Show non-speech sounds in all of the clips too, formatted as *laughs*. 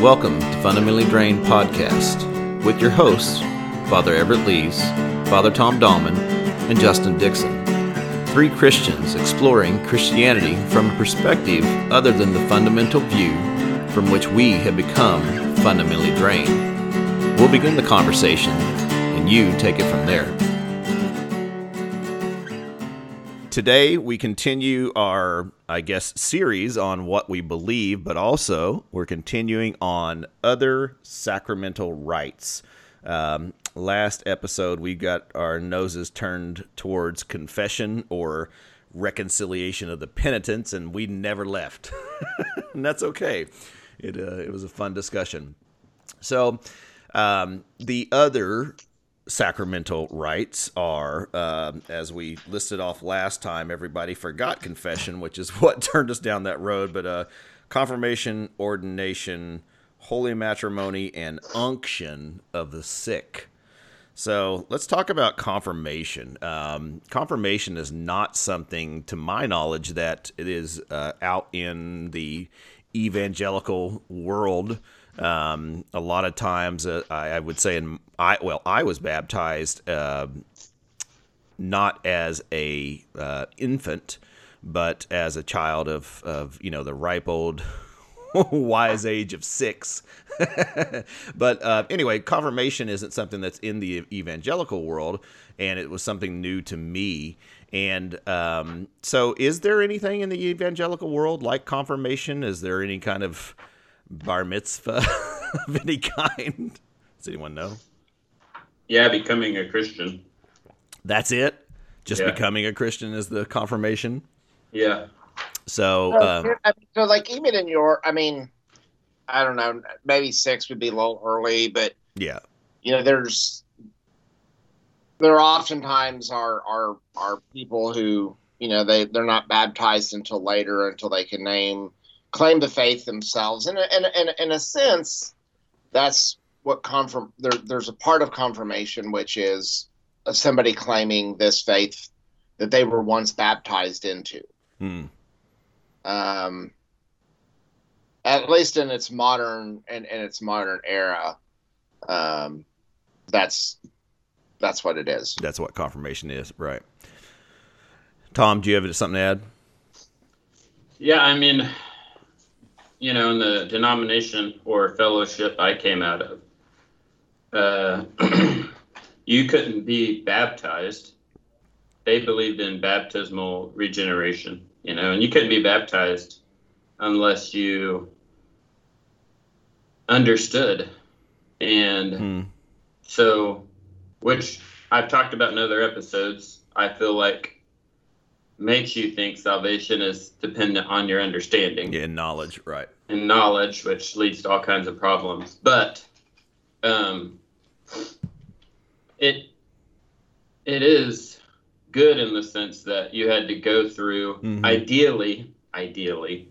Welcome to Fundamentally Drained Podcast with your hosts, Father Everett Lees, Father Tom Dahlman, and Justin Dixon. Three Christians exploring Christianity from a perspective other than the fundamental view from which we have become fundamentally drained. We'll begin the conversation, and you take it from there. Today, we continue our, I guess, series on what we believe, but also we're continuing on other sacramental rites. Um, last episode, we got our noses turned towards confession or reconciliation of the penitents, and we never left. *laughs* and that's okay. It, uh, it was a fun discussion. So, um, the other sacramental rites are, uh, as we listed off last time, everybody forgot confession, which is *laughs* what turned us down that road. But uh, confirmation, ordination, holy matrimony, and unction of the sick. So let's talk about confirmation. Um, confirmation is not something, to my knowledge, that it is uh, out in the evangelical world. Um, a lot of times, uh, I, I, would say, in I well, I was baptized uh, not as a uh, infant, but as a child of of you know the ripe old *laughs* wise age of six. *laughs* but uh, anyway, confirmation isn't something that's in the evangelical world, and it was something new to me. And um, so, is there anything in the evangelical world like confirmation? Is there any kind of bar mitzvah *laughs* of any kind? Does anyone know? Yeah, becoming a Christian. That's it. Just yeah. becoming a Christian is the confirmation. Yeah. So, so, um, so, like, even in your, I mean, I don't know, maybe six would be a little early, but yeah, you know, there's there oftentimes are are are people who you know they they're not baptized until later until they can name claim the faith themselves. And in, in, in, in a sense, that's what confirm. There, there's a part of confirmation which is somebody claiming this faith that they were once baptized into. Hmm. Um, at least in its modern in, in its modern era, um, that's that's what it is. That's what confirmation is, right? Tom, do you have something to add? Yeah, I mean, you know, in the denomination or fellowship I came out of, uh, *clears throat* you couldn't be baptized. They believed in baptismal regeneration, you know, and you couldn't be baptized unless you understood. And hmm. so, which I've talked about in other episodes, I feel like makes you think salvation is dependent on your understanding. Yeah, knowledge, right. And knowledge, which leads to all kinds of problems. But um, it it is good in the sense that you had to go through mm-hmm. ideally ideally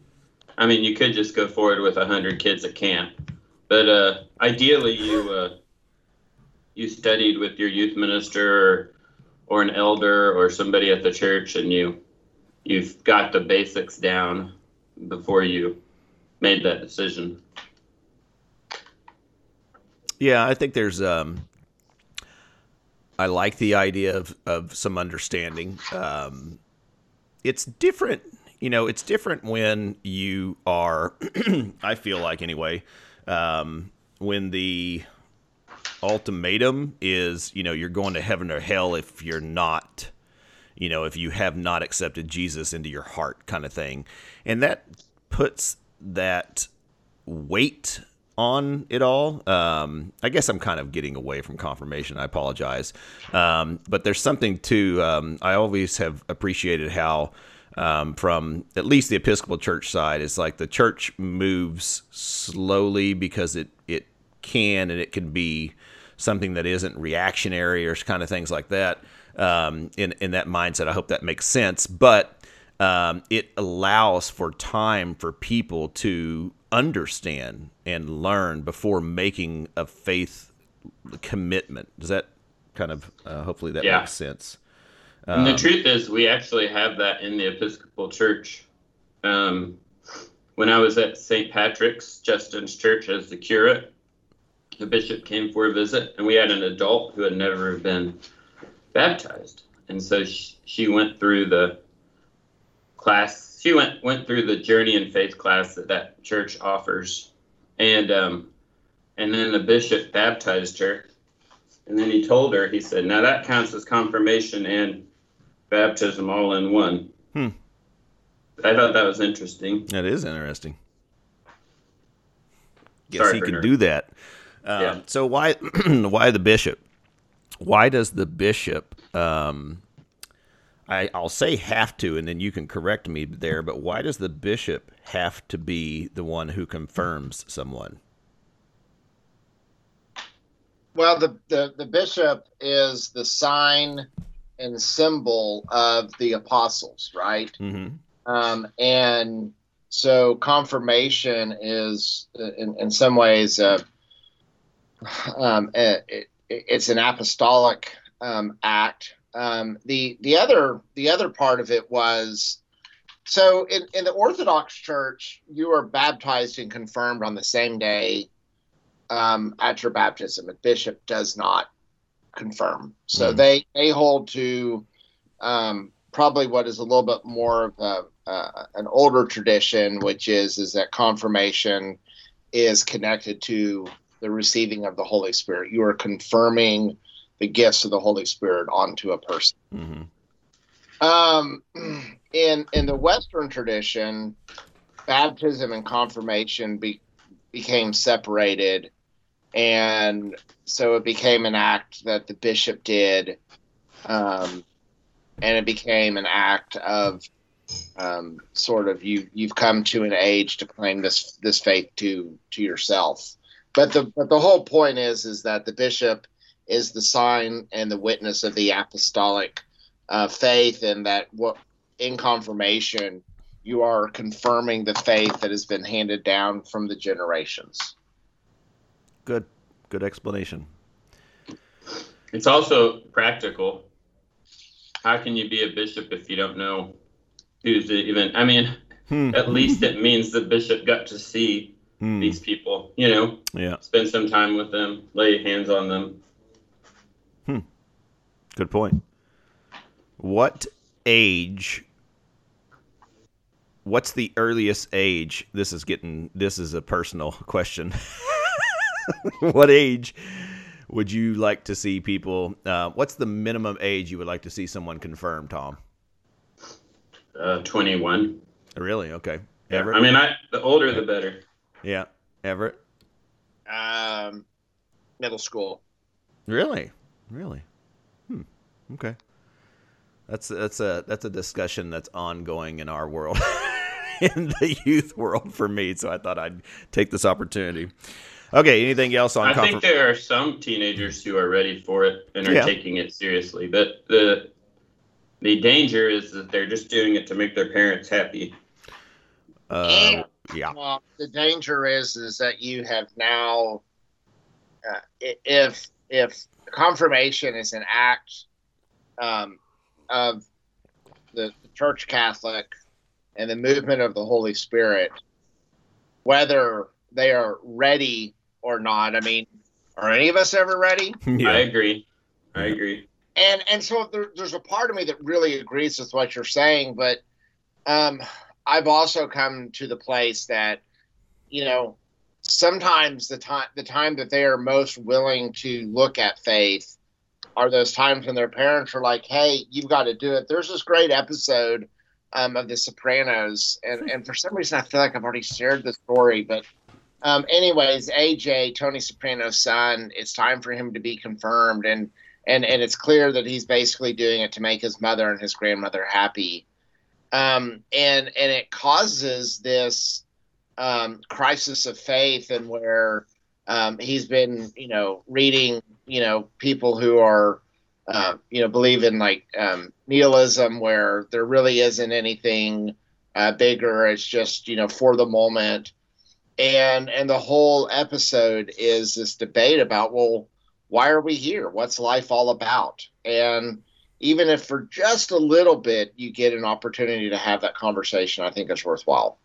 i mean you could just go forward with 100 kids at camp but uh, ideally you uh, you studied with your youth minister or an elder or somebody at the church and you you've got the basics down before you made that decision. Yeah, I think there's um I like the idea of of some understanding. Um it's different, you know, it's different when you are *clears throat* I feel like anyway, um when the ultimatum is, you know, you're going to heaven or hell if you're not, you know, if you have not accepted Jesus into your heart kind of thing. And that puts that weight on it all. Um, I guess I'm kind of getting away from confirmation. I apologize. Um, but there's something to, um, I always have appreciated how, um, from at least the Episcopal Church side, it's like the church moves slowly because it, it can and it can be something that isn't reactionary or kind of things like that. Um, in in that mindset, I hope that makes sense. But um, it allows for time for people to understand and learn before making a faith commitment. Does that kind of uh, hopefully that yeah. makes sense? Um, and the um, truth is, we actually have that in the Episcopal Church. Um, when I was at St. Patrick's Justin's Church as the curate, the bishop came for a visit, and we had an adult who had never been baptized, and so she, she went through the class. She went went through the journey in faith class that that church offers, and um, and then the bishop baptized her, and then he told her, he said, "Now that counts as confirmation and baptism all in one." Hmm. I thought that was interesting. That is interesting. Guess Sorry he can nerd. do that. Um, Yeah. So why *clears throat* why the bishop? Why does the bishop? Um, I I'll say have to, and then you can correct me there. But why does the bishop have to be the one who confirms someone? Well, the, the, the bishop is the sign and symbol of the apostles, right? Mm-hmm. Um, and so confirmation is, uh, in, in some ways, uh, um, it, it, it's an apostolic um, act. Um, the the other the other part of it was so in, in the Orthodox Church, you are baptized and confirmed on the same day um, at your baptism. A bishop does not confirm, so Mhm. they they hold to um, probably what is a little bit more of a, uh, an older tradition, which is is that confirmation is connected to the receiving of the Holy Spirit. You are confirming the gifts of the Holy Spirit onto a person. Mm-hmm. Um, in in the Western tradition, baptism and confirmation be, became separated, and so it became an act that the bishop did, um, and it became an act of um, sort of you you've come to an age to claim this this faith to to yourself. But the but the whole point is is that the bishop is the sign and the witness of the apostolic uh, faith, and that what in confirmation you are confirming the faith that has been handed down from the generations. Good, good explanation. It's also practical. How can you be a bishop if you don't know who's even? I mean, Hmm. at least it means the bishop got to see Hmm. these people. You know, Yeah, spend some time with them, lay hands on them. Hmm. good point. What age? What's the earliest age? This is getting. This is a personal *laughs* question. *laughs* what age would you like to see people? Uh, what's the minimum age you would like to see someone confirm, Tom? Uh, Twenty-one. Really? Okay. Yeah, Everett? I mean, I the older the better. Yeah. Everett? Um, middle school. Really? Really? Hmm. Okay. That's that's a that's a discussion that's ongoing in our world, *laughs* in the youth world for me. So I thought I'd take this opportunity. Okay. Anything else on? I think there are some teenagers who are ready for it and are Yeah. taking it seriously, but the the danger is that they're just doing it to make their parents happy. uh, yeah. Well, the danger is is that you have now, uh, if if confirmation is an act um, of the, the Church Catholic and the movement of the Holy Spirit, whether they are ready or not. I mean, are any of us ever ready? *laughs* I agree. I agree. and and so there, there's a part of me that really agrees with what you're saying but um i've also come to the place that you know sometimes the time the time that they are most willing to look at faith are those times when their parents are like hey you've got to do it. There's this great episode um, of the sopranos and and for some reason i feel like i've already shared the story but um, anyways aj tony soprano's son it's time for him to be confirmed and and and it's clear that he's basically doing it to make his mother and his grandmother happy um, and and it causes this um, crisis of faith and where um, he's been you know reading you know people who are uh, you know believe in like um, nihilism where there really isn't anything uh, bigger it's just you know for the moment and and the whole episode is this debate about well why are we here? What's life all about? And even if for just a little bit you get an opportunity to have that conversation, I think it's worthwhile.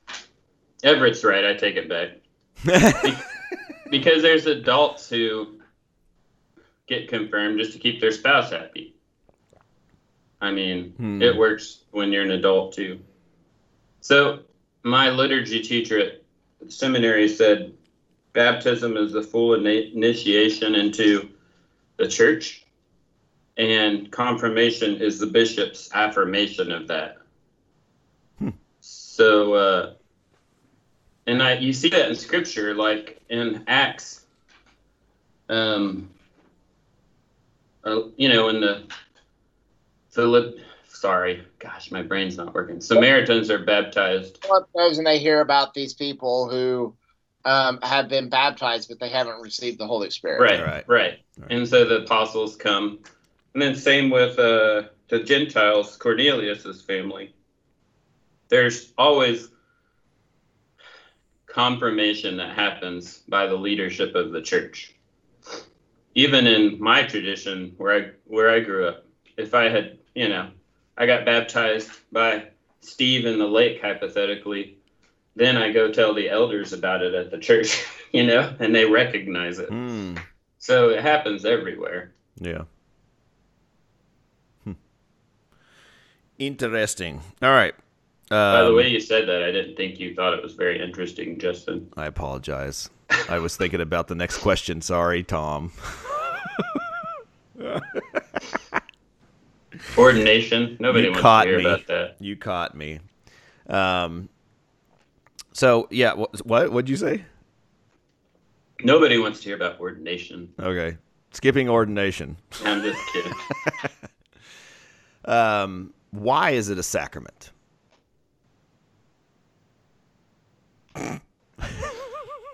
Everett's right. I take it back. *laughs* because there's adults who get confirmed just to keep their spouse happy. I mean, Hmm. it works when you're an adult too. So, my liturgy teacher at seminary said baptism is the full initiation into the church, and confirmation is the bishop's affirmation of that. Hmm. So, uh, and I you see that in scripture, like in Acts. Um, uh, you know, in the Philip, sorry, gosh, my brain's not working. Samaritans are baptized. And they hear about these people who um, have been baptized, but they haven't received the Holy Spirit. Right, Right. right, Right. And so the apostles come, and then same with uh, the Gentiles, Cornelius's family. There's always confirmation that happens by the leadership of the church. Even in my tradition, where I where I grew up, if I had, you know, I got baptized by Steve in the lake, hypothetically, then I go tell the elders about it at the church, *laughs* you know, and they recognize it. Hmm. So it happens everywhere. Yeah. Interesting. All right. By the Um, way you said that, I didn't think you thought it was very interesting, Justin. I apologize. *laughs* I was thinking about the next question. Sorry, Tom. Ordination. Nobody You wants caught to hear me. about that. You caught me. Um. So yeah, what what would you say? Nobody wants to hear about ordination. Okay, skipping ordination. I'm just kidding. *laughs* *laughs* Um, why is it a sacrament?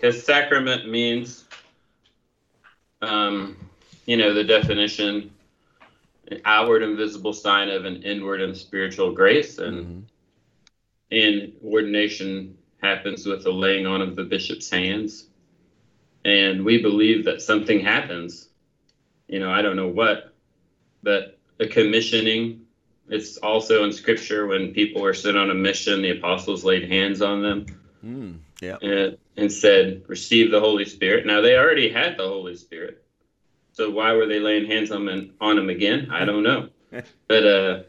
Because sacrament means, um, you know, the definition an outward and visible sign of an inward and spiritual grace. And, and ordination happens with the laying on of the bishop's hands. And we believe that something happens. You know, I don't know what, but a commissioning. It's also in scripture when people were sent on a mission, the apostles laid hands on them Mm, yeah. and, and said, Receive the Holy Spirit. Now, they already had the Holy Spirit. So why were they laying hands on them, on them again? I don't know. *laughs* but uh,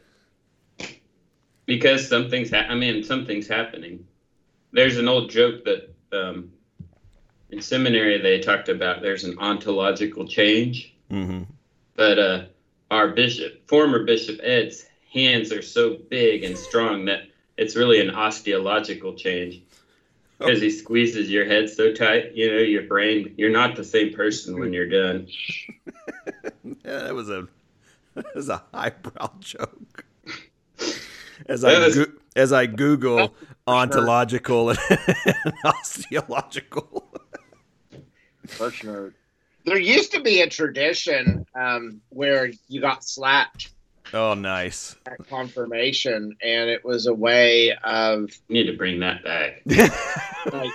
because something's, ha- I mean, something's happening. There's an old joke that um, in seminary they talked about there's an ontological change. hmm But uh, our bishop, former Bishop Ed's hands are so big and strong that it's really an osteological change because he squeezes your head so tight. You know, your brain. You're not the same person when you're done. *laughs* Yeah, that was a *laughs* that was a highbrow joke. *laughs* As I was- go- as I Google ontological and osteological. Church nerd. There used to be a tradition um, where you got slapped Oh, nice. at confirmation, and it was a way of You need to bring that back. *laughs* like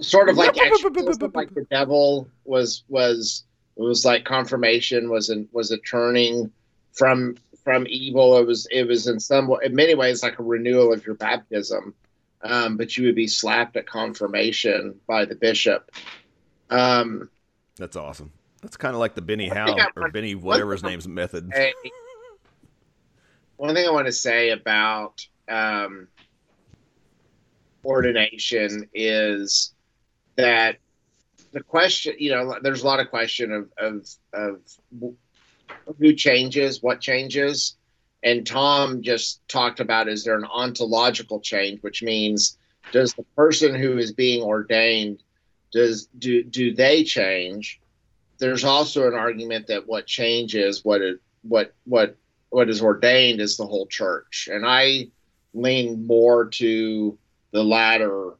sort of like *laughs* exorcism, like the devil was was it was like confirmation was an was a turning from from evil. It was it was in some in many ways like a renewal of your baptism, um, but you would be slapped at confirmation by the bishop. Um, That's awesome. That's kind of like the Benny One Howe or want- Benny whatever his name's method. One thing I want to say about um, ordination is that the question, you know, there's a lot of question of of of who changes, what changes, and Tom just talked about is there an ontological change, which means does the person who is being ordained does do do they change? There's also an argument that what changes, what it what what what is ordained is the whole church, and I lean more to the latter,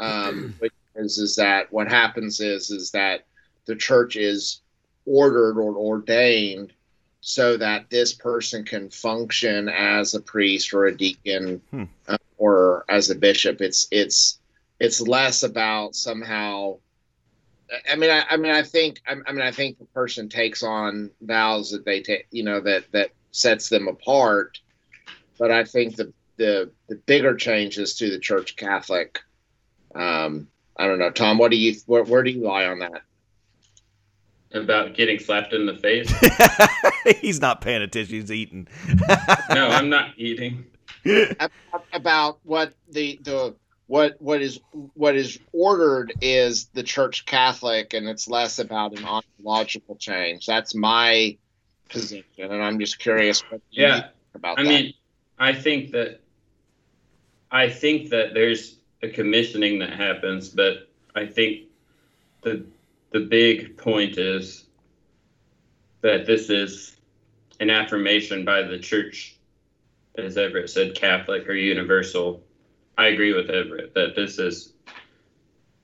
um, *clears throat* which is is that what happens is is that the church is ordered or ordained so that this person can function as a priest or a deacon Hmm. uh, or as a bishop. It's it's it's less about somehow. I mean, I, I mean, I think, I, I mean, I think the person takes on vows that they take, you know, that that sets them apart. But I think the the the bigger changes to the Church Catholic Um, I don't know, Tom. What do you where, where do you lie on that? About getting slapped in the face? *laughs* he's not paying attention. He's eating. *laughs* no, I'm not eating. About what the the what what is what is ordered is the Church Catholic, and it's less about an ontological change. That's my position, and I'm just curious what yeah about. I that. mean, I think that I think that there's a commissioning that happens, but I think the the big point is that this is an affirmation by the church, as Everett said, Catholic or universal. I agree with Everett that this is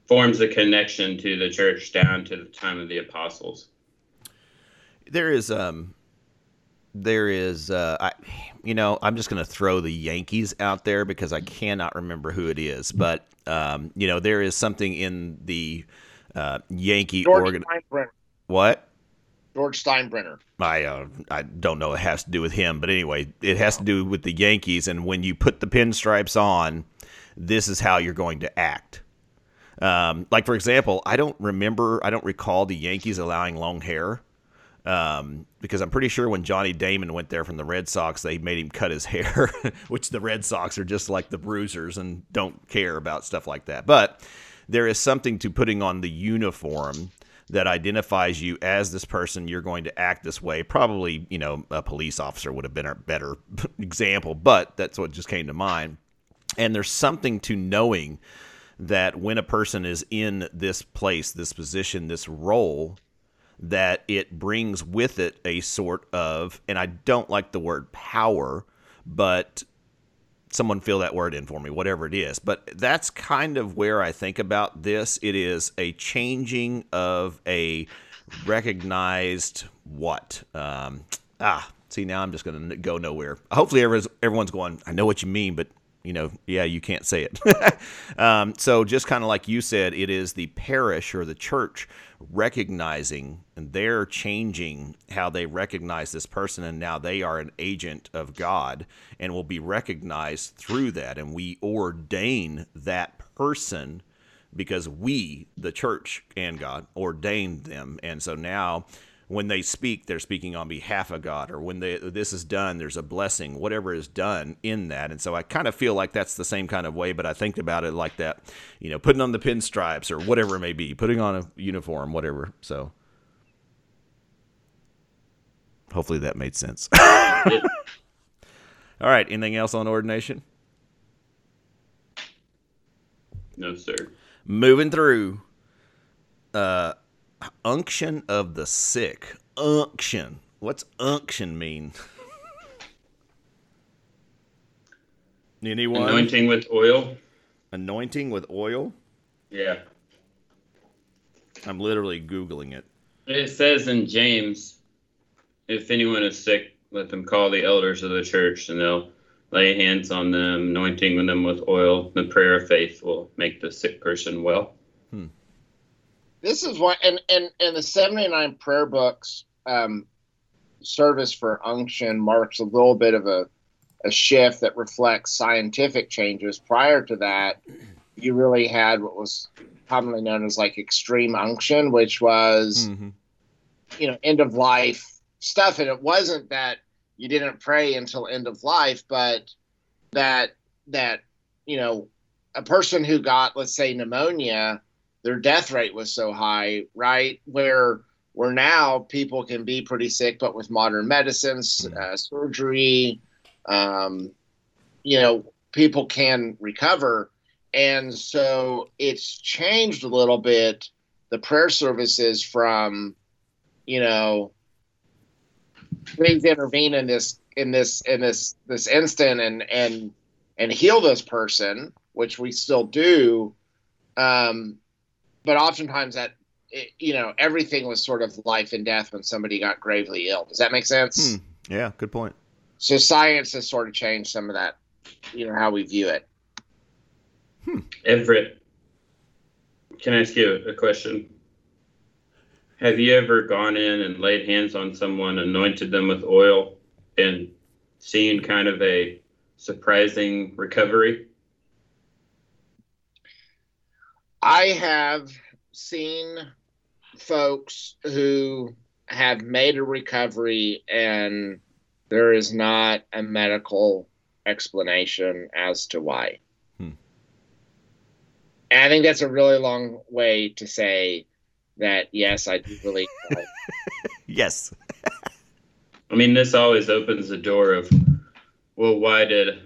forms a connection to the church down to the time of the apostles. There is um there is uh I you know, I'm just going to throw the Yankees out there because I cannot remember who it is, but um you know, there is something in the uh Yankee George organ Steinbrenner. What? George Steinbrenner. I uh, I don't know. It has to do with him, but anyway, it has to do with the Yankees. And when you put the pinstripes on, this is how you're going to act. Um, like for example, I don't remember, I don't recall the Yankees allowing long hair. Um, because I'm pretty sure when Johnny Damon went there from the Red Sox, they made him cut his *laughs* hair, which the Red Sox are just like the bruisers and don't care about stuff like that. But there is something to putting on the uniform that identifies you as this person. You're going to act this way. Probably, you know, a police officer would have been a better *laughs* example, but that's what just came to mind. And there's something to knowing that when a person is in this place, this position, this role, that it brings with it a sort of, and I don't like the word power, but someone fill that word in for me, whatever it is. But that's kind of where I think about this. It is a changing of a recognized what? Um, ah, see, now I'm just going to go nowhere. Hopefully, everyone's, everyone's going, I know what you mean, but you know, yeah, you can't say it. *laughs* um, so, just kind of like you said, it is the parish or the church recognizing and they're changing how they recognize this person, and now they are an agent of God and will be recognized through that. And we ordain that person because we, the church and God, ordained them. And so now when they speak, they're speaking on behalf of God, or when they, this is done, there's a blessing, whatever is done in that. And so I kind of feel like that's the same kind of way, but I think about it like that, you know, putting on the pinstripes or whatever it may be, putting on a uniform, whatever. So hopefully that made sense. *laughs* All right. Anything else on ordination? No, sir. Moving through. Uh, unction of the sick. Unction. What's unction mean? Anyone? Anointing with oil. Anointing with oil? Yeah. I'm literally Googling it. It says in James, if anyone is sick, let them call the elders of the church and they'll lay hands on them, anointing them with oil. The prayer of faith will make the sick person well. Hmm. This is what, and and and the seventy nine prayer books um, service for unction marks a little bit of a a shift that reflects scientific changes. Prior to that, you really had what was commonly known as like extreme unction, which was Mm-hmm. you know end of life stuff, and it wasn't that you didn't pray until end of life, but that that you know a person who got let's say pneumonia their death rate was so high right? Where where now people can be pretty sick but with modern medicines uh, surgery um, you know people can recover. And so it's changed a little bit the prayer services from you know please intervene in this in this in this this instant and and and heal this person which we still do um but oftentimes that it, you know everything was sort of life and death when somebody got gravely ill does that make sense Hmm. Yeah, good point. so science has sort of changed some of that you know how we view it Everett, can I ask you a question? Have you ever gone in and laid hands on someone, anointed them with oil, and seen kind of a surprising recovery? I have seen folks who have made a recovery and there is not a medical explanation as to why. Hmm. And I think that's a really long way to say that yes, I do believe. *laughs* yes. I mean, this always opens the door of, well, why did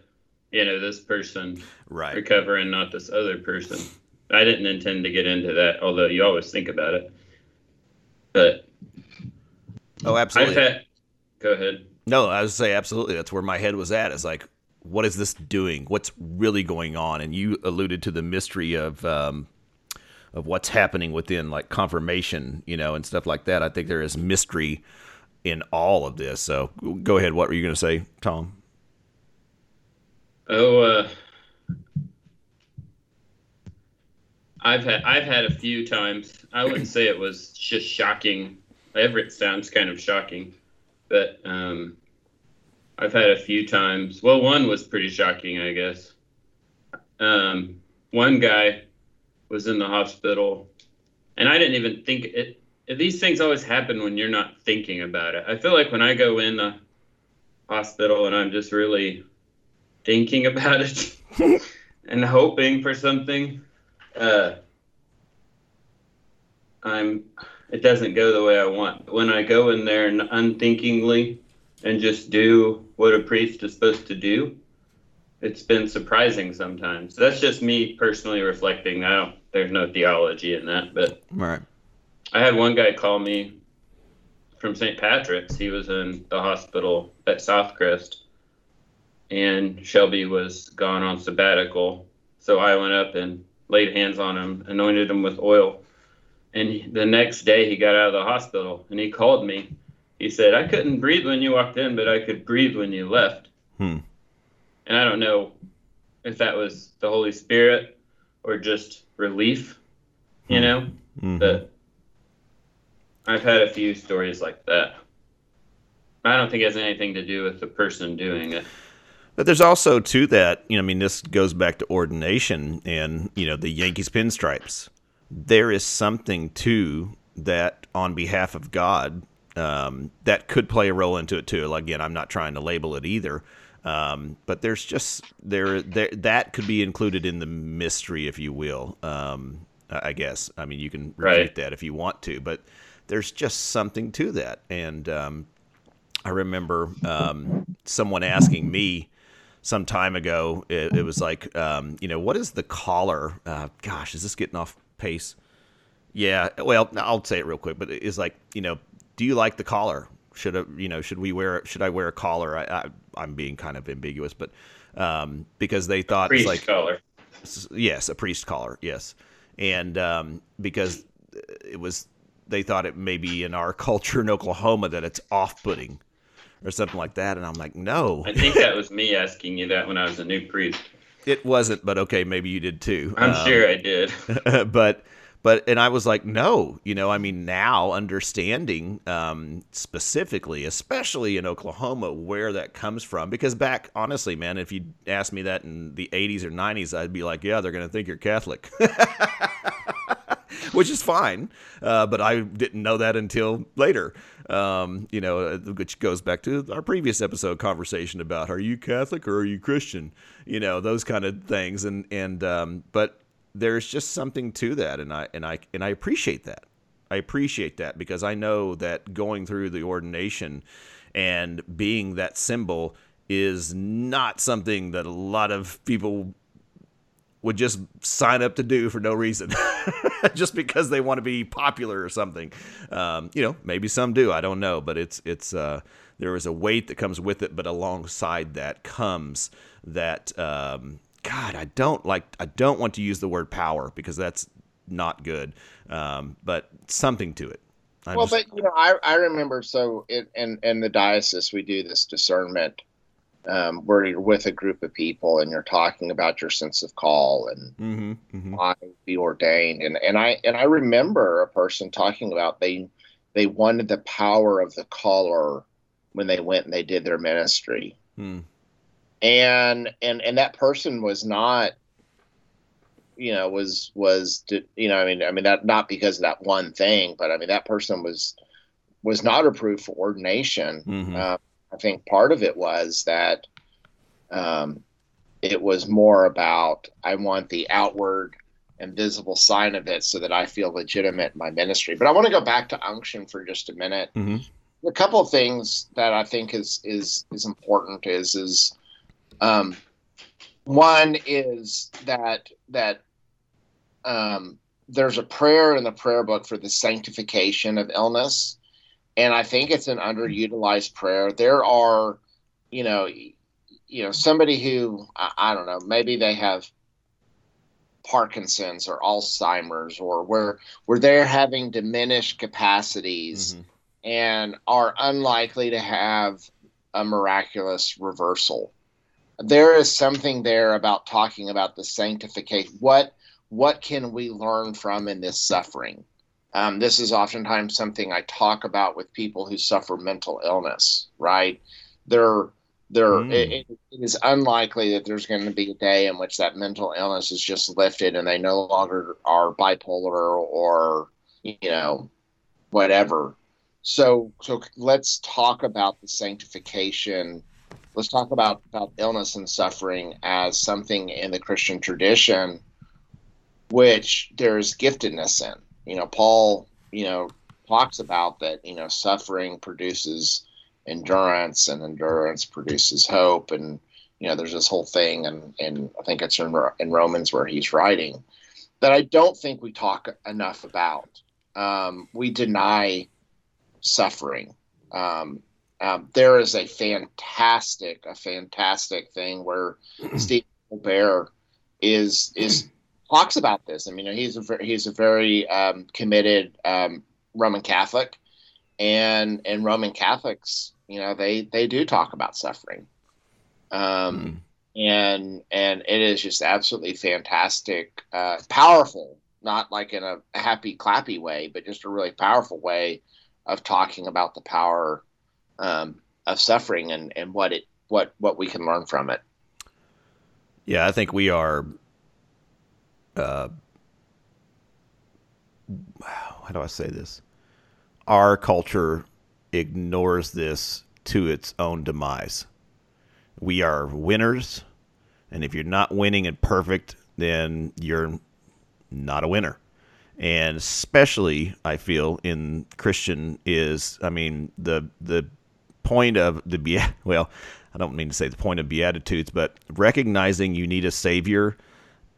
you know this person right. recover and not this other person? I didn't intend to get into that, although you always think about it. But oh, absolutely. Had, go ahead. No, I would say absolutely. That's where my head was at. Is like, what is this doing? What's really going on? And you alluded to the mystery of um, of what's happening within like confirmation, you know, and stuff like that. I think there is mystery in all of this. So go ahead. What were you going to say, Tom? Oh, uh, I've had I've had a few times. I wouldn't say it was just shocking. Everett sounds kind of shocking, but um, I've had a few times. Well, one was pretty shocking, I guess. Um, one guy was in the hospital, and I didn't even think it. These things always happen when you're not thinking about it. I feel like when I go in the hospital and I'm just really thinking about it *laughs* and hoping for something, uh, I'm it doesn't go the way I want. When I go in there and unthinkingly and just do what a priest is supposed to do, it's been surprising sometimes. That's just me personally reflecting. I don't. There's no theology in that, but right. I had one guy call me from St. Patrick's. He was in the hospital at Southcrest, and Shelby was gone on sabbatical. So I went up and laid hands on him, anointed him with oil. And the next day he got out of the hospital and he called me. He said, I couldn't breathe when you walked in, but I could breathe when you left. Hmm. And I don't know if that was the Holy Spirit or just relief, you hmm. know? Mm-hmm. But I've had a few stories like that. I don't think it has anything to do with the person doing it. But there's also to that, you know, I mean, this goes back to ordination and you know the Yankees pinstripes. There is something to that on behalf of God um, that could play a role into it too. Again, I'm not trying to label it either, um, but there's just there there that could be included in the mystery, if you will. Um, I guess. I mean, you can refute right. that if you want to, but there's just something to that. And um, I remember um, someone asking me some time ago. It, it was like, um, you know, what is the collar? Uh, gosh, is this getting off pace? Yeah. Well, I'll say it real quick, but it's like, you know, do you like the collar? Should I, you know, should we wear? Should I wear a collar? I, I am being kind of ambiguous, but um, because they thought priest like collar. Yes, a priest collar. Yes, and um, because it was they thought it may be in our *laughs* culture in Oklahoma that it's off-putting or something like that. And I'm like, no. I think that was me asking you that when I was a new priest. It wasn't, but okay, maybe you did too. I'm um, sure I did. *laughs* *laughs* but but and I was like, no, you know, I mean, now understanding um, specifically, especially in Oklahoma, where that comes from, because back, honestly, man, if you asked me that in the '80s or '90s, I'd be like, yeah, they're going to think you're Catholic. *laughs* *laughs* which is fine. Uh, but I didn't know that until later. Um, you know, uh, which goes back to our previous episode conversation about are you Catholic or are you Christian? You know, those kind of things. And and um, but there's just something to that, and I and I and I appreciate that. I appreciate that because I know that going through the ordination and being that symbol is not something that a lot of people would just sign up to do for no reason, *laughs* just because they want to be popular or something. Um, you know, maybe some do. I don't know, but it's it's uh, there is a weight that comes with it, but alongside that comes that um, God. I don't like. I don't want to use the word power because that's not good. Um, but something to it. I well, just, but you know, I I remember so in in, in the diocese we do this discernment um, where you're with a group of people and you're talking about your sense of call and mm-hmm, mm-hmm. why be ordained. And and I and I remember a person talking about they they wanted the power of the caller when they went and they did their ministry. Hmm. And and and that person was not you know, was was you know, I mean, I mean that not because of that one thing, but I mean that person was was not approved for ordination. Mm-hmm. Uh, I think part of it was that um, it was more about I want the outward and visible sign of it so that I feel legitimate in my ministry. But I want to go back to unction for just a minute. Mm-hmm. A couple of things that I think is is is important is is um, one is that that um, there's a prayer in the prayer book for the sanctification of illness, and I think it's an underutilized prayer. There are, you know, you know, somebody who I, I don't know, maybe they have Parkinson's or Alzheimer's or where where they're having diminished capacities mm-hmm. and are unlikely to have a miraculous reversal. There is something there about talking about the sanctification. What what can we learn from in this suffering? Um, this is oftentimes something I talk about with people who suffer mental illness. Right? They're there mm. it, it is unlikely that there's going to be a day in which that mental illness is just lifted and they no longer are bipolar or you know whatever so so let's talk about the sanctification let's talk about about illness and suffering as something in the christian tradition which there's giftedness in you know paul you know talks about that you know suffering produces endurance, and endurance produces hope. And you know, there's this whole thing, and and I think it's in, in Romans where he's writing that I don't think we talk enough about. Um, we deny suffering. Um, um, there is a fantastic, a fantastic thing where *clears throat* Steve Colbert is is talks about this. I mean, he's a he's a very um, committed um, Roman Catholic, and and Roman Catholics, you know, they they do talk about suffering, um, mm. and and it is just absolutely fantastic, uh, powerful. Not like in a happy clappy way, but just a really powerful way of talking about the power um, of suffering and and what it what what we can learn from it. Yeah, I think we are. Uh, how do I say this? our culture ignores this to its own demise. We are winners, and if you're not winning and perfect, then you're not a winner. And especially, I feel in Christian is, I mean, the the point of the *laughs* well, I don't mean to say the point of beatitudes, but recognizing you need a savior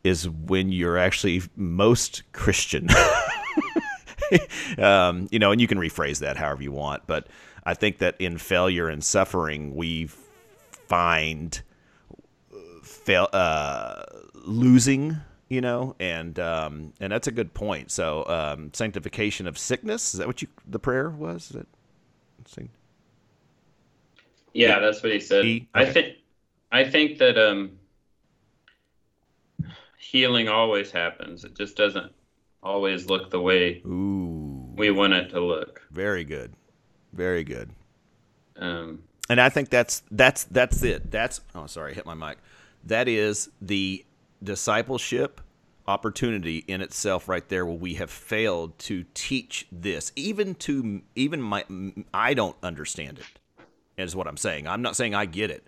is when you're actually most Christian. *laughs* um, you know, and you can rephrase that however you want. But I think that in failure and suffering, we find fail uh, losing. You know, and um, and that's a good point. So, um, sanctification of sickness is that what you the prayer was? Is it? Yeah, that's what he said. He, okay. I think I think that um, healing always happens. It just doesn't always look the way Ooh. we want it to look. Very good. Very good. Um, and I think that's that's that's it. That's oh sorry, I hit my mic. That is the discipleship opportunity in itself right there where we have failed to teach this even to even my I don't understand it is what I'm saying. I'm not saying I get it.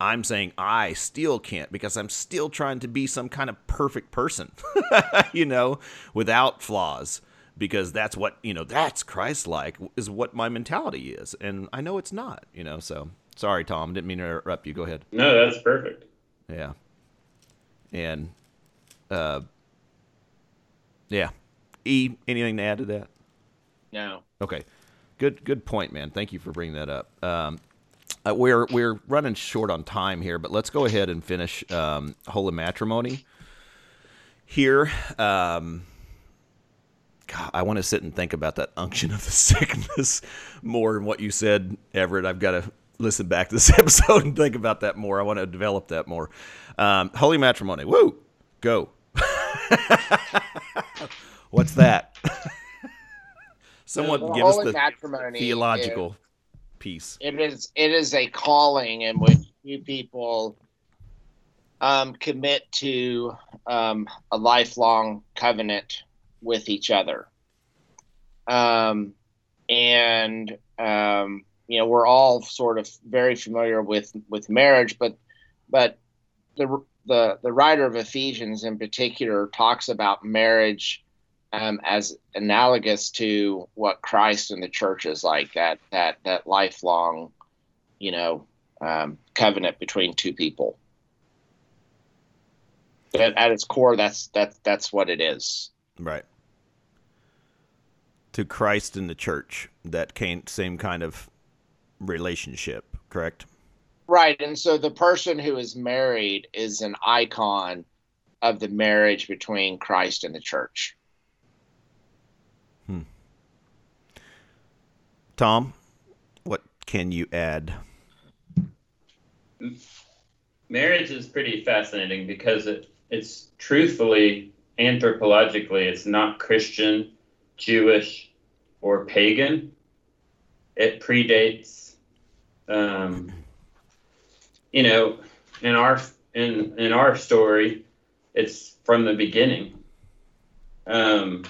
I'm saying I still can't because I'm still trying to be some kind of perfect person, *laughs* you know, without flaws. Because that's what, you know, that's Christ like, is what my mentality is. And I know it's not, you know, so sorry, Tom. Didn't mean to interrupt you. Go ahead. No, that's perfect. Yeah. And, uh, yeah. E, anything to add to that? No. Okay. Good, good point, man. Thank you for bringing that up. Um, uh, we're we're running short on time here, but let's go ahead and finish um, holy matrimony here. Um, God, I want to sit and think about that unction of the *laughs* sickness more than what you said, Everett. I've got to listen back to this *laughs* episode and think about that more. I want to develop that more. Um, holy matrimony, woo, go. *laughs* What's that? Someone give us the theological piece. It is it is a calling in which you people um, commit to um, a lifelong covenant with each other. Um, and um, you know we're all sort of very familiar with with marriage, but but the the the writer of Ephesians in particular talks about marriage um, as analogous to what Christ and the church is like that that that lifelong, you know, um, covenant between two people. At, at its core, that's that that's what it is. Right. To Christ and the church, that same kind of relationship, correct? Right, and so the person who is married is an icon of the marriage between Christ and the church. Tom, what can you add? Marriage is pretty fascinating because it, it's truthfully, anthropologically, it's not Christian, Jewish, or pagan. It predates, um, you know, in our in in our story, it's from the beginning. Um,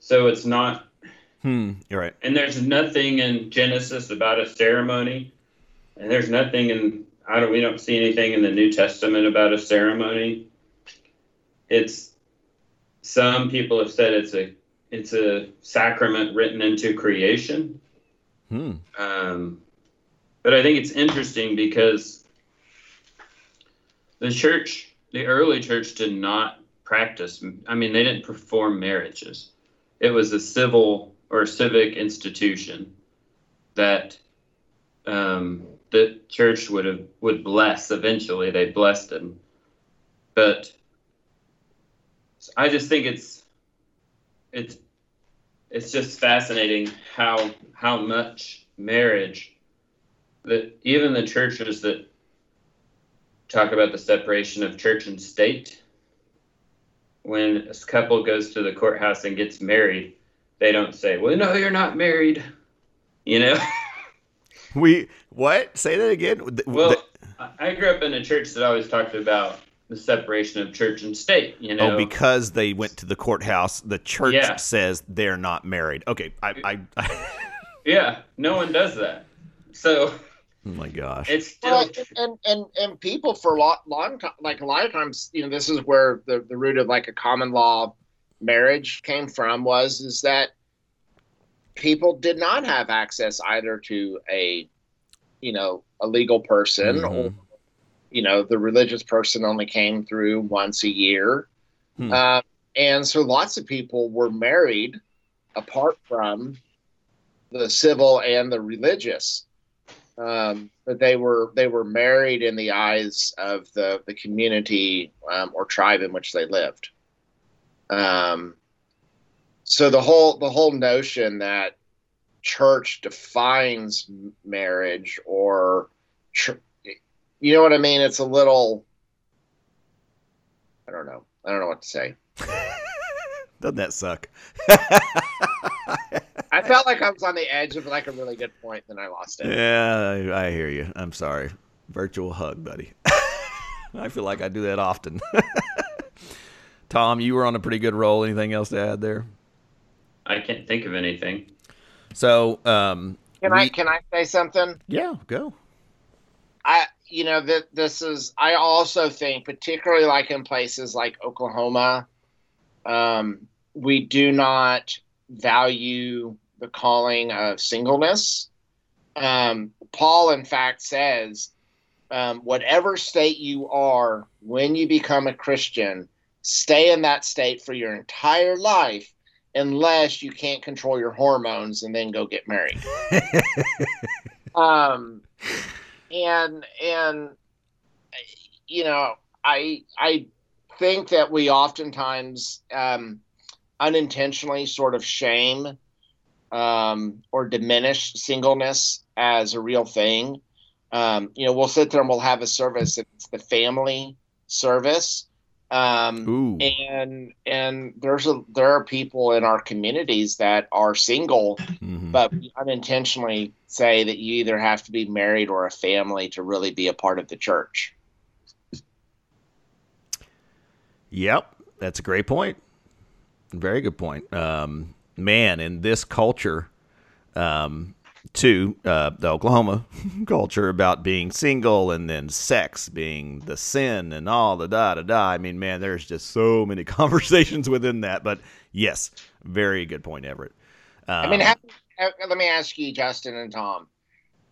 so it's not. Hmm. You're right. And there's nothing in Genesis about a ceremony, and there's nothing in I don't. We don't see anything in the New Testament about a ceremony. It's some people have said it's a it's a sacrament written into creation. Hmm. Um, but I think it's interesting because the church, the early church, did not practice. I mean, they didn't perform marriages it was a civil or civic institution that um, the church would have would bless eventually. They blessed him, but I just think it's it's it's just fascinating how how much marriage that even the churches that talk about the separation of church and state when a couple goes to the courthouse and gets married, they don't say, "Well, no, you're not married," you know. *laughs* we what? Say that again. Well, the, I grew up in a church that always talked about the separation of church and state. You oh, know, oh, because they went to the courthouse, the church yeah. says they're not married. Okay, I, I, I *laughs* yeah, no one does that. So Oh my gosh! It's still well, and and and people for a lot long time, like a lot of times, you know, this is where the the root of like a common law marriage came from was is that people did not have access either to a you know a legal person mm-hmm. or you know the religious person only came through once a year hmm. uh, and so lots of people were married apart from the civil and the religious um, but they were they were married in the eyes of the the community um, or tribe in which they lived. Um, so the whole the whole notion that church defines marriage or ch- you know what I mean? It's a little I don't know. I don't know what to say. *laughs* Doesn't that suck? I felt like I was on the edge of like a really good point, then I lost it. Yeah, I, I hear you. I'm sorry. Virtual hug, buddy. *laughs* I feel like I do that often. *laughs* Tom, you were on a pretty good roll. Anything else to add there? I can't think of anything. So, um, can we, I can I say something? Yeah, go. I you know that this is I also think particularly like in places like Oklahoma, um, we do not value the calling of singleness. Um, Paul, in fact, says, um, whatever state you are when you become a Christian, stay in that state for your entire life unless you can't control your hormones and then go get married. *laughs* um, and and you know, I I think that we oftentimes um, unintentionally sort of shame um, or diminish singleness as a real thing. Um, you know, we'll sit there and we'll have a service. It's the family service, um, and and there's a there are people in our communities that are single, mm-hmm. but unintentionally say that you either have to be married or a family to really be a part of the church. Yep, that's a great point. Very good point. Um, man, in this culture, um, to uh, the Oklahoma *laughs* culture about being single and then sex being the sin and all the da da da. I mean, man, there's just so many *laughs* conversations within that. But yes, very good point, Everett. Um, I mean, how, let me ask you, Justin and Tom,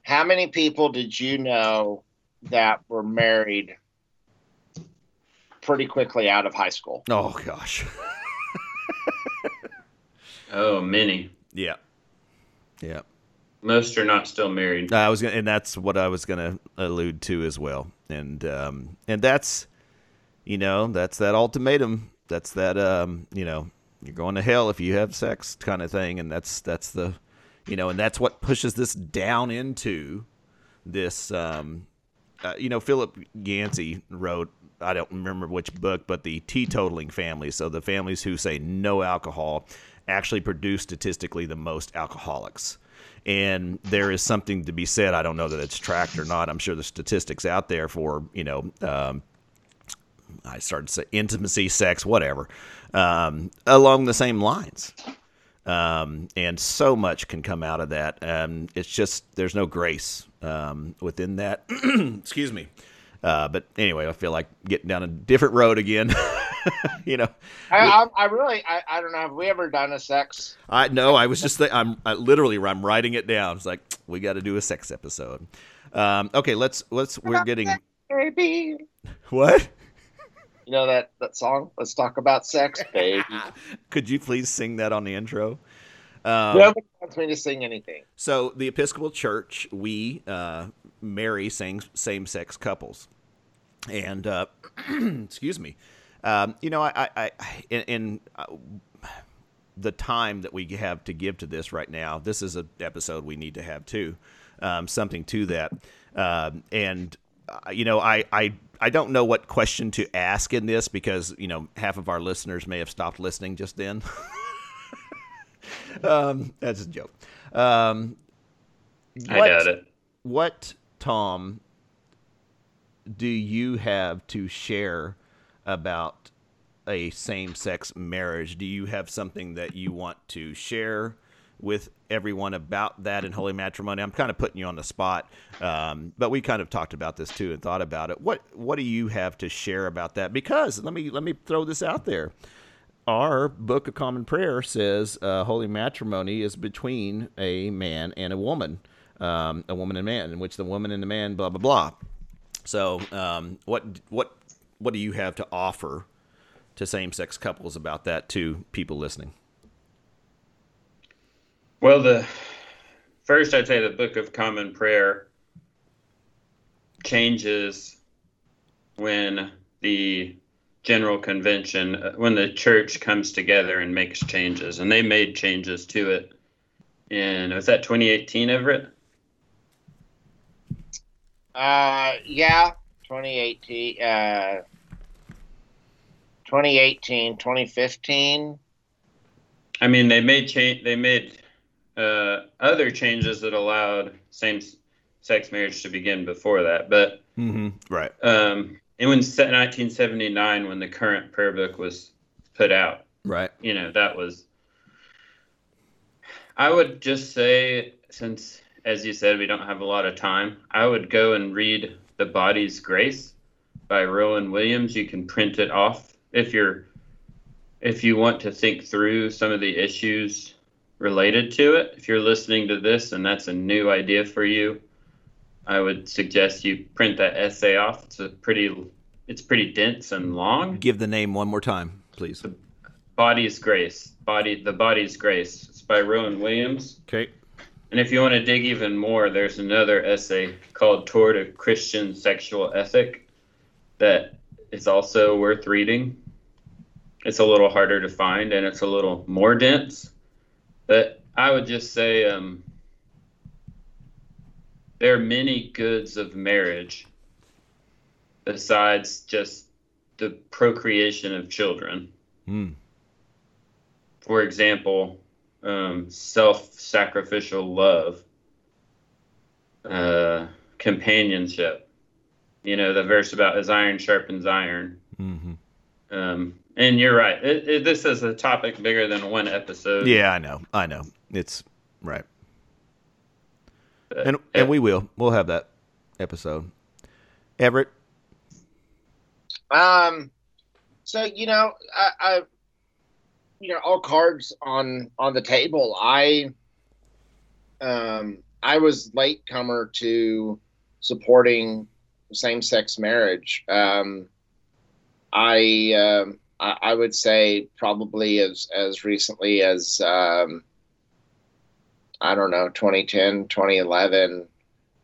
how many people did you know that were married pretty quickly out of high school? Oh gosh. *laughs* oh, many. Yeah. Yeah. Most are not still married. I was, gonna, and that's what I was to allude to as well. And um, and that's, you know, that's that ultimatum. That's that, um, you know, you're going to hell if you have sex kind of thing. And that's that's the, you know, and that's what pushes this down into this. Um, uh, you know, Philip Yancey wrote I don't remember which book, but the teetotaling families. So the families who say no alcohol actually produce statistically the most alcoholics. And there is something to be said. I don't know that it's tracked or not. I'm sure the statistics out there for you know. Um, I started to say intimacy, sex, whatever, um, along the same lines. Um, and so much can come out of that. Um, it's just there's no grace um, within that. *clears throat* Excuse me. Uh, but anyway, I feel like getting down a different road again. *laughs* you know, I, I, I really, I, I, don't know. Have we ever done a sex? I no. I was just, th- I'm I, literally, I'm writing it down. It's like we got to do a sex episode. Um, okay, let's let's. We're getting. *laughs* Baby. What? You know that that song? Let's talk about sex, baby. *laughs* Could you please sing that on the intro? Um, Nobody wants me to sing anything. So the Episcopal Church, we uh, marry same same sex couples, and uh, *clears throat* excuse me, um, you know, I, I, I in, in uh, the time that we have to give to this right now, this is an episode we need to have too, um, something to that, um, and uh, you know, I, I I don't know what question to ask in this because you know half of our listeners may have stopped listening just then. *laughs* um, that's a joke. Um, what, I got it. What Tom do you have to share about a same-sex marriage? Do you have something that you want to share with everyone about that in holy matrimony? I'm kind of putting you on the spot, um, but we kind of talked about this too and thought about it. What What do you have to share about that? Because let me let me throw this out there our Book of Common Prayer says uh, holy matrimony is between a man and a woman, um, a woman and man, in which the woman and the man, blah blah blah. So, um, what what what do you have to offer to same-sex couples about that to people listening? Well, the first I'd say the Book of Common Prayer changes when the general convention uh, when the church comes together and makes changes and they made changes to it in was that 2018 everett uh yeah 2018 uh 2018 2015 i mean they made change they made uh, other changes that allowed same sex marriage to begin before that but mm-hmm. right um and when 1979 when the current prayer book was put out right. you know that was i would just say since as you said we don't have a lot of time i would go and read the body's grace by rowan williams. You can print it off if you're if you want to think through some of the issues related to it. If you're listening to this and that's a new idea for you I would suggest you print that essay off. It's a pretty, it's pretty dense and long. Give the name one more time, please. The Body's Grace. Body, the Body's Grace. It's by Rowan Williams. Okay. And if you want to dig even more, there's another essay called Toward a Christian Sexual Ethic that is also worth reading. It's a little harder to find and it's a little more dense. But I would just say um, there are many goods of marriage besides just the procreation of children. Mm. For example, um, self sacrificial love, uh, companionship. You know, the verse about as iron sharpens iron. Mm-hmm. Um, and you're right. It, it, this is a topic bigger than one episode. Yeah, I know. I know. It's right. But, and and we will. We'll have that episode. Everett. Um. So you know, I, I you know, all cards on on the table. I um I was late comer to supporting same sex marriage. Um, I, um, I, I would say probably as as recently as um, I don't know 2010 2011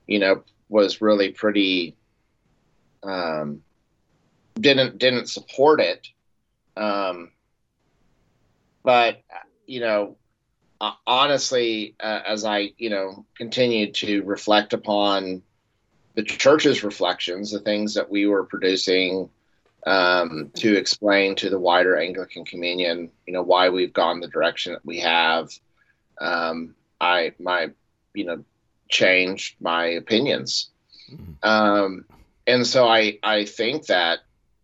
you know was really pretty um, didn't didn't support it um, but you know uh, honestly uh, as I you know continued to reflect upon the church's reflections the things that we were producing um, to explain to the wider Anglican communion, you know, why we've gone the direction that we have. Um, I my you know changed my opinions, mm-hmm. um, and so I I think that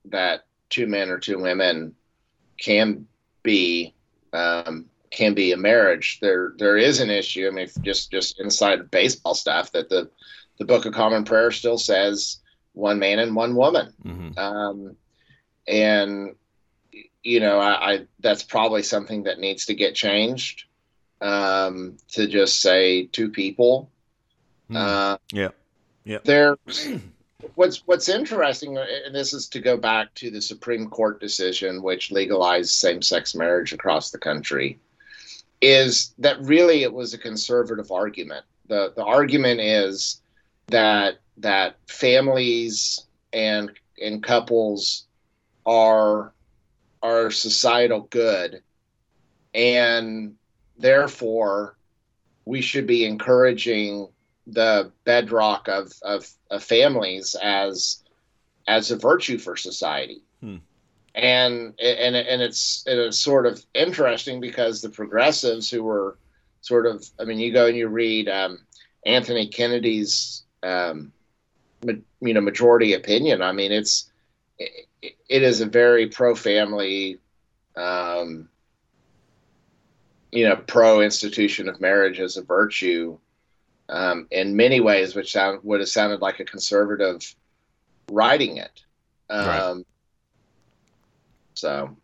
that two men or two women can be um, can be a marriage. There there is an issue. I mean, just just inside of baseball stuff that the the Book of Common Prayer still says one man and one woman. Mm-hmm. Um, and you know, I, I, that's probably something that needs to get changed um, to just say two people. Mm. Uh, yeah, yeah. There's *clears throat* what's what's interesting, and this is to go back to the Supreme Court decision, which legalized same-sex marriage across the country, is that really it was a conservative argument. the The argument is that that families and and couples are are societal good and therefore we should be encouraging the bedrock of, of, of families as as a virtue for society hmm. and and and it's it's sort of interesting because the progressives who were sort of i mean you go and you read um, anthony kennedy's um, you know majority opinion i mean it's it is a very pro family, um, you know, pro institution of marriage as a virtue um, in many ways, which sound, would have sounded like a conservative writing it. Um, right. So.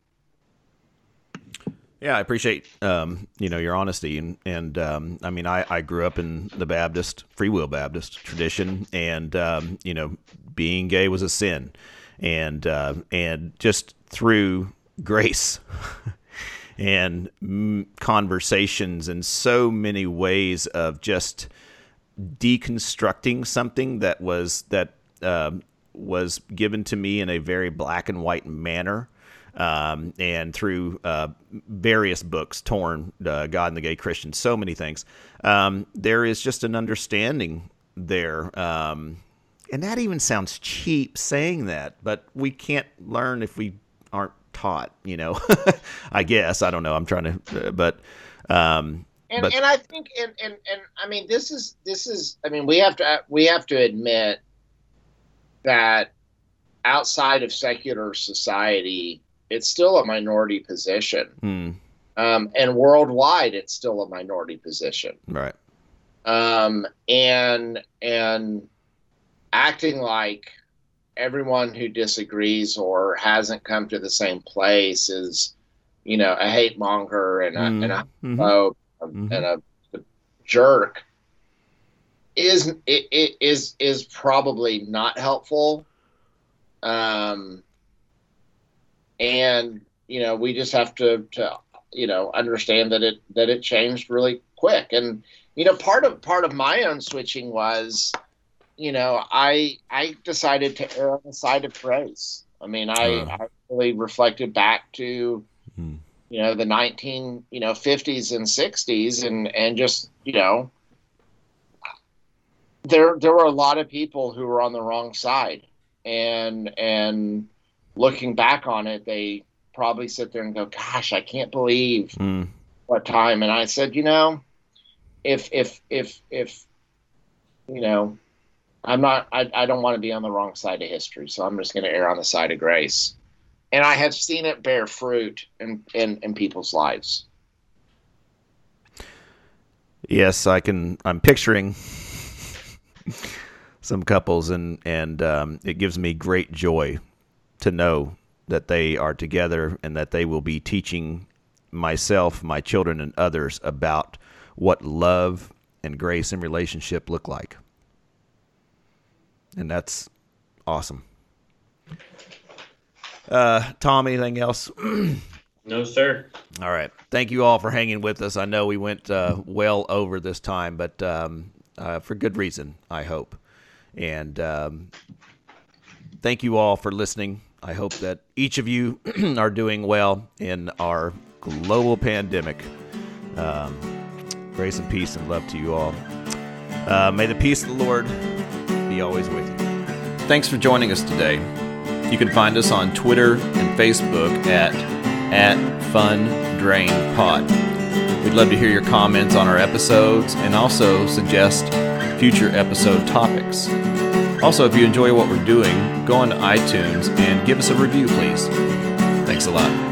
Yeah, I appreciate um, you know your honesty and and um, I mean I, I grew up in the Baptist Free Will Baptist tradition and um, you know being gay was a sin and uh, and just through *laughs* grace and conversations and so many ways of just deconstructing something that was that uh, was given to me in a very black and white manner. Um, and through uh, various books, Torn, uh, God and the Gay Christian, so many things, um, there is just an understanding there um, and that even sounds cheap saying that, but we can't learn if we taught. You know, *laughs* I guess I don't know. I'm trying to, uh, but. Um, and, but, and I think and, and and I mean this is this is I mean we have to we have to admit that outside of secular society it's still a minority position. Hmm. Um, and worldwide, it's still a minority position. Right. Um, and and acting like everyone who disagrees or hasn't come to the same place is, you know, a hate monger and a, mm. and a, mm-hmm. mm-hmm. and a, a, jerk is it, it is is probably not helpful. Um, and you know, we just have to to you know understand that it that it changed really quick. And you know, part of part of my own switching was you know, I I decided to err on the side of praise. I mean, I, uh. I really reflected back to hmm. you know the 19 you know 50s and 60s and and just you know there there were a lot of people who were on the wrong side and and looking back on it they probably sit there and go gosh i can't believe mm. what time and i said you know if if if if you know I'm not. I, I don't want to be on the wrong side of history, so I'm just going to err on the side of grace. and I have seen it bear fruit in, in, in people's lives. Yes, I can. I'm picturing *laughs* some couples, and and um, it gives me great joy to know that they are together and that they will be teaching myself, my children, and others about what love and grace and relationship look like. And that's awesome. Uh, Tom, anything else? no, sir. All right. Thank you all for hanging with us. I know we went uh, well over this time, but um, uh, for good reason, I hope. And um, thank you all for listening. I hope that each of you *clears throat* are doing well in our global pandemic. Um, grace and peace and love to you all. Uh, may the peace of the Lord always with you. Thanks for joining us today. You can find us on Twitter and Facebook at at Fun Drain Pod. We'd love to hear your comments on our episodes and also suggest future episode topics. Also, if you enjoy what we're doing, go on to iTunes and give us a review, please. Thanks a lot.